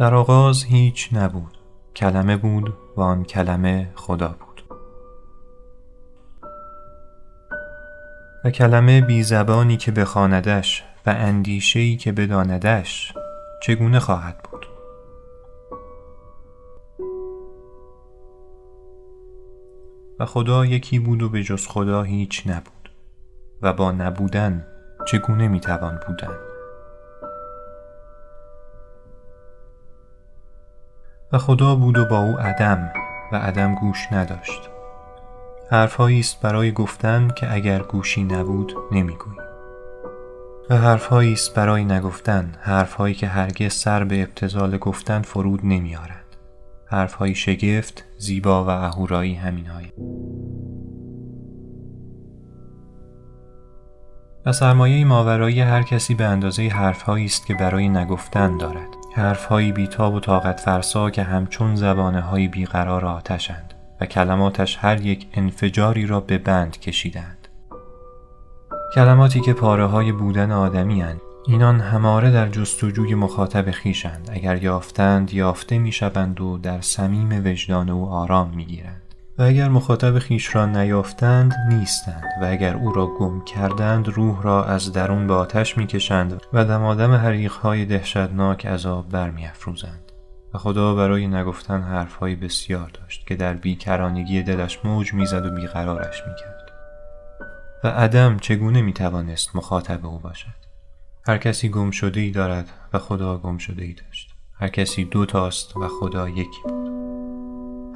در آغاز هیچ نبود. کلمه بود و آن کلمه خدا بود. و کلمه بی زبانی که بخواندش و اندیشه‌ای که بداندش چگونه خواهد بود؟ و خدا یکی بود و به جز خدا هیچ نبود. و با نبودن چگونه می‌توان بودن؟ و خدا بود و با او عدم و عدم گوش نداشت. حرفهایی است برای گفتن که اگر گوشی نبود نمی‌گویی و حرفهایی است برای نگفتن حرفهایی که هرگز سر به ابتزال گفتن فرود نمیارند حرفهایی شگفت زیبا و اهورایی همینهایی. و سرمایه ماورایی هر کسی به اندازه حرفهایی است که برای نگفتن دارد. حرفهایی بیتاب و طاقت فرسا که همچون زبانه های بیقرار آتشند و کلماتش هر یک انفجاری را به بند کشیدند کلماتی که پاره های بودن آدمی هند. اینان هماره در جستجوی مخاطب خیشند اگر یافتند یافته می‌شوند و در صمیم وجدان او آرام می‌گیرند و اگر مخاطب خیش را نیافتند نیستند. و اگر او را گم کردند روح را از درون به آتش می‌کشند و دمادم حریقهای دهشتناک عذاب برمیافروزند. و خدا برای نگفتن حرفهایی بسیار داشت که در بیکرانگی دلش موج می‌زد و بیقرارش می‌کرد. و عدم چگونه می‌توانست مخاطب او باشد؟ هر کسی گم شده ای دارد و خدا گم شده ای داشت. هر کسی دو تاست و خدا یکی. بود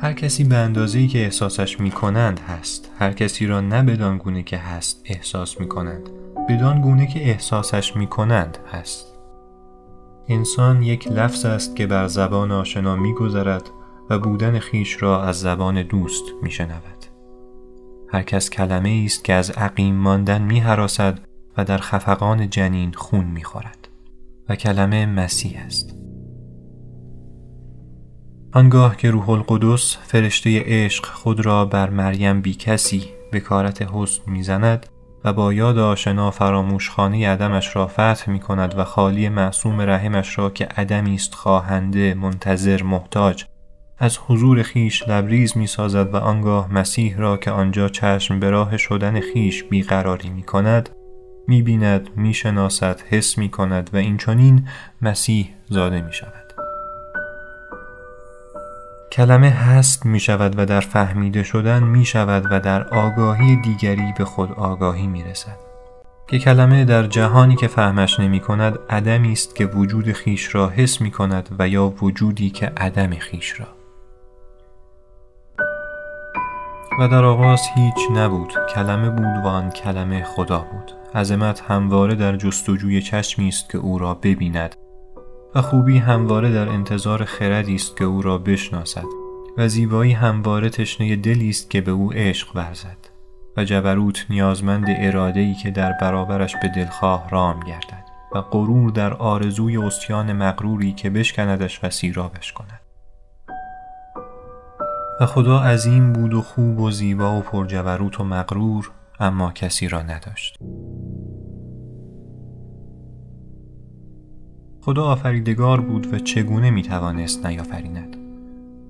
هر کسی به اندازه ای که احساسش می کنند هست هر کسی را نه بدان گونه که هست احساس می کنند بدان گونه که احساسش می کنند هست انسان یک لفظ است که بر زبان آشنا می گذرد و بودن خیش را از زبان دوست می شنود. هر کس کلمه است که از عقیم ماندن می حراسد و در خفقان جنین خون می خورد و کلمه مسیح است. آنگاه که روح القدس فرشته عشق خود را بر مریم بی کسی به کارت حسن می‌زند و با یاد آشنا فراموش خانه عدمش را فتح می کند و خالی معصوم رحمش را که عدمی است خواهنده منتظر محتاج از حضور خیش لبریز می سازد و آنگاه مسیح را که آنجا چشم به راه شدن خیش بیقراری می کند می بیند می شناسد حس می کند و این چنین مسیح زاده می شود کلمه هست می شود و در فهمیده شدن می شود و در آگاهی دیگری به خود آگاهی می رسد. که کلمه در جهانی که فهمش نمی کند عدمی است که وجود خیش را حس می کند و یا وجودی که عدم خیش را. و در آغاز هیچ نبود. کلمه بود و آن کلمه خدا بود. عظمت همواره در جستجوی چشمی است که او را ببیند. و خوبی همواره در انتظار خردی است که او را بشناسد و زیبایی همواره تشنه دلی است که به او عشق ورزد و جبروت نیازمند ای که در برابرش به دلخواه رام گردد و غرور در آرزوی استیان مغروری که بشکندش و سیرابش کند. و خدا عظیم بود و خوب و زیبا و پرجبروت و مغرور اما کسی را نداشت. خدا آفریدگار بود و چگونه می توانست نیافریند.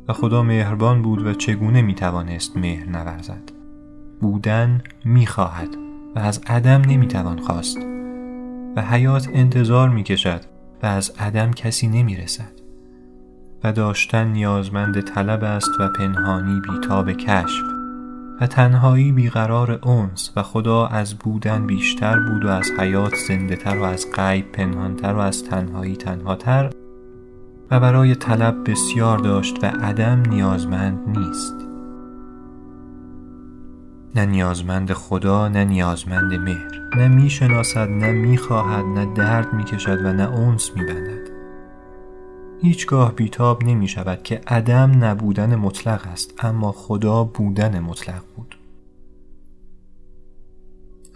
و خدا مهربان بود و چگونه می توانست مهر نورزد. بودن می خواهد و از عدم نمی توان خواست. و حیات انتظار می کشد و از عدم کسی نمی رسد و داشتن نیازمند طلب است و پنهانی بیتاب کشف. و تنهایی بیقرار اونس و خدا از بودن بیشتر بود و از حیات زنده تر و از غیب پنهانتر و از تنهایی تنهاتر و برای طلب بسیار داشت و عدم نیازمند نیست. نه نیازمند خدا نه نیازمند مهر. نه می‌شناسد نه می‌خواهد نه درد می‌کشد و نه اونس میبندد. هیچگاه بیتاب نمی شود که عدم نبودن مطلق است اما خدا بودن مطلق بود.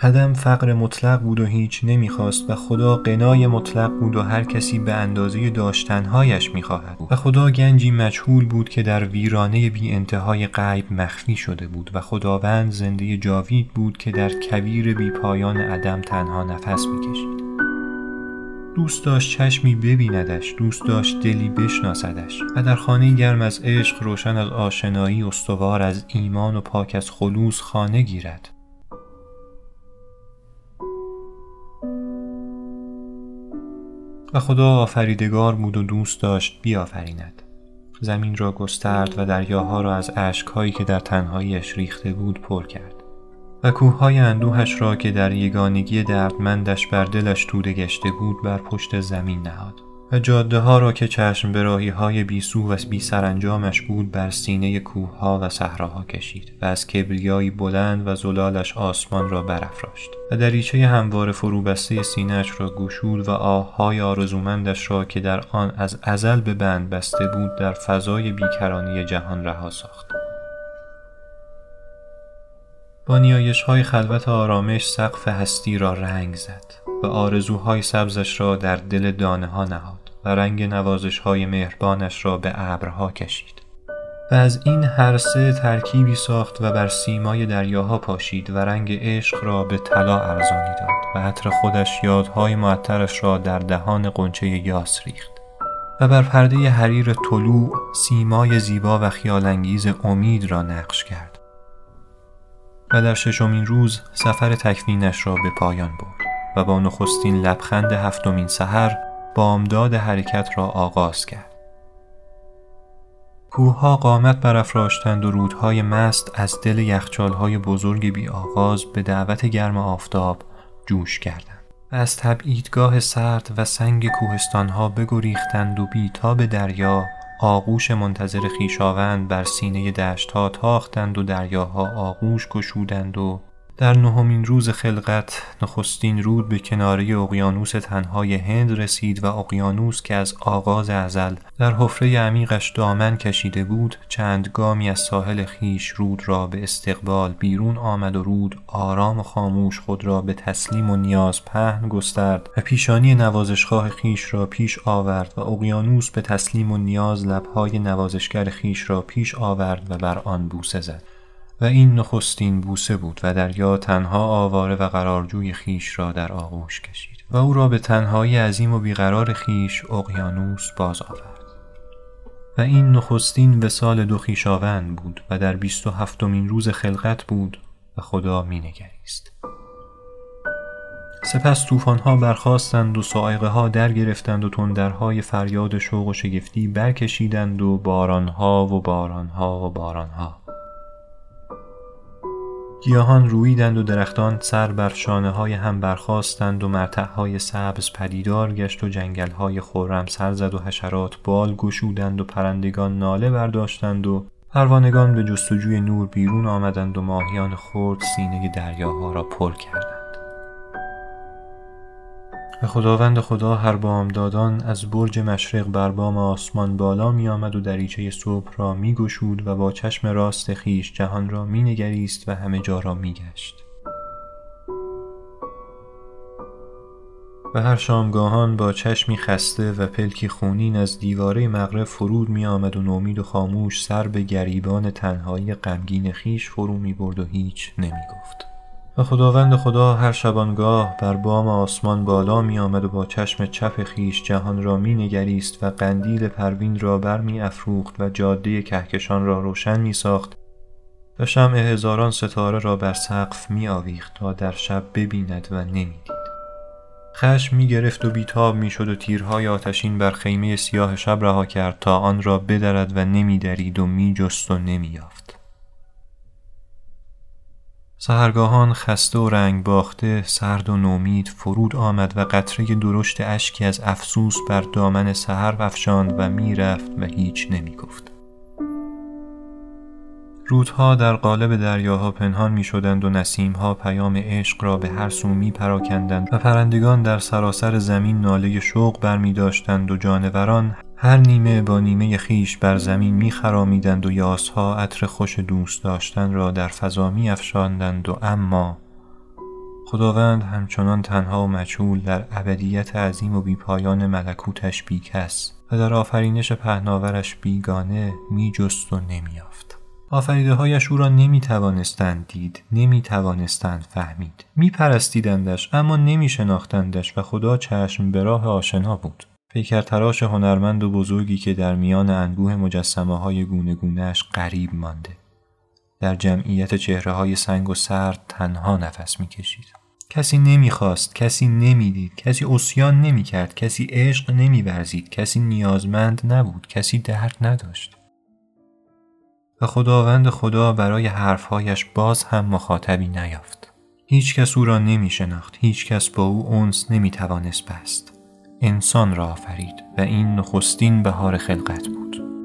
عدم فقر مطلق بود و هیچ نمی‌خواست و خدا قنای مطلق بود و هر کسی به اندازه داشتنهایش می‌خواهد و خدا گنجی مجهول بود که در ویرانه بی انتهای غیب مخفی شده بود و خداوند زنده جاوید بود که در کویر بی پایان عدم تنها نفس می‌کشید دوست داشت چشمی ببیندش دوست داشت دلی بشناسدش و در خانه گرم از عشق روشن از آشنایی استوار از ایمان و پاک از خلوص خانه گیرد. و خدا آفریدگار بود و دوست داشت بیافریند. زمین را گسترد و دریاها را از اشکهایی که در تنهاییش ریخته بود پر کرد. و کوههای اندوهش را که در یگانگی دردمندش بر دلش توده گشته بود بر پشت زمین نهاد و جاده ها را که چشم براهی های بیسو و بی سرانجامش بود بر سینه کوه ها و صحراها کشید و از کبریایی بلند و زلالش آسمان را برافراشت و دریچه هموار فروبسته سینهش را گشود و آههای آرزومندش را که در آن از ازل به بند بسته بود در فضای بیکرانی جهان رها ساخت. با نیایش های خلوت آرامش سقف هستی را رنگ زد و آرزوهای سبزش را در دل دانه ها نهاد و رنگ نوازش های مهربانش را به ابرها کشید. و از این هر سه ترکیبی ساخت و بر سیمای دریاها پاشید و رنگ عشق را به طلا ارزانی داد و عطر خودش یادهای معطرش را در دهان قنچه یاس ریخت. و بر پرده حریر طلوع سیمای زیبا و خیالانگیز امید را نقش کرد. و در ششمین روز سفر تکوینش را به پایان برد و با نخستین لبخند هفتمین سحر بامداد حرکت را آغاز کرد. کوهها قامت برافراشتند و رودهای مست از دل یخچالهای بزرگ بی آغاز به دعوت گرم آفتاب جوش کردند. و از تبعیدگاه سرد و سنگ کوهستانها بگریختند و بیتاب دریا آغوش منتظر خیشاوند بر سینه دشت ها تاختند و دریاها آغوش گشودند و در نهمین روز خلقت نخستین رود به کناره اقیانوس تنهای هند رسید و اقیانوس که از آغاز ازل در حفره عمیقش دامن کشیده بود چند گامی از ساحل خیش رود را به استقبال بیرون آمد و رود آرام و خاموش خود را به تسلیم و نیاز پهن گسترد و پیشانی نوازشگاه خیش را پیش آورد و اقیانوس به تسلیم و نیاز لبهای نوازشگر خیش را پیش آورد و بر آن بوسه زد. و این نخستین بوسه بود و دریا تنها آواره و قرارجوی خیش را در آغوش کشید و او را به تنهایی عظیم و بیقرار خیش اقیانوس باز آورد. و این نخستین وسال دو خیشاوند بود و در بیست و هفتمین روز خلقت بود و خدا مینگریست. سپس طوفانها برخواستند و سائقه ها در گرفتند و تندرهای فریاد شوق و شگفتی برکشیدند و بارانها و بارانها و بارانها. گیاهان رویدند و درختان سر بر شانه های هم برخواستند و های سبز پدیدار گشت و جنگل های خورم سر زد و حشرات بال گشودند و پرندگان ناله برداشتند و پروانگان به جستجوی نور بیرون آمدند و ماهیان خرد سینه دریاها را پر کردند. و خداوند خدا هر بامدادان از برج مشرق بر بام آسمان بالا می آمد و دریچه صبح را می گشود و با چشم راست خیش جهان را می نگریست و همه جا را می گشت. و هر شامگاهان با چشمی خسته و پلکی خونین از دیواره مغرب فرود می آمد و نومید و خاموش سر به گریبان تنهایی غمگین خیش فرو می برد و هیچ نمی گفت. و خداوند خدا هر شبانگاه بر بام آسمان بالا می آمد و با چشم چپ خیش جهان را می نگریست و قندیل پروین را بر می افروخت و جاده کهکشان را روشن می ساخت و شمع هزاران ستاره را بر سقف می آویخت تا در شب ببیند و نمی‌دید. خشم می گرفت و بیتاب می شد و تیرهای آتشین بر خیمه سیاه شب رها کرد تا آن را بدرد و نمی درید و می جست و نمی یافت. سهرگاهان خسته و رنگ باخته سرد و نومید فرود آمد و قطره درشت اشکی از افسوس بر دامن سهر افشاند و می‌رفت و هیچ نمی گفت. رودها در قالب دریاها پنهان می شدند و نسیمها پیام عشق را به هر سو می پراکندند و پرندگان در سراسر زمین ناله شوق بر می داشتند و جانوران هر نیمه با نیمه خیش بر زمین می خرامیدند و یاسها عطر خوش دوست داشتن را در فضا می افشاندند و اما خداوند همچنان تنها و مچول در ابدیت عظیم و بیپایان ملکوتش بیکس و در آفرینش پهناورش بیگانه می جست و نمی آفریده هایش او را نمی توانستند دید نمی توانستند فهمید. می پرستیدندش اما نمی شناختندش و خدا چشم به راه آشنا بود. پیکر تراش هنرمند و بزرگی که در میان انبوه مجسمه های گونه گونهش قریب مانده در جمعیت چهره های سنگ و سرد تنها نفس می کشید. کسی نمی‌خواست، کسی نمی‌دید، کسی اسیان نمی‌کرد، کسی عشق نمیورزید، کسی نیازمند نبود، کسی درد نداشت. و خداوند خدا برای حرفهایش باز هم مخاطبی نیافت. هیچ کس او را نمی شناخت، هیچ کس با او اونس نمی توانست بست. انسان را آفرید و این نخستین بهار خلقت بود.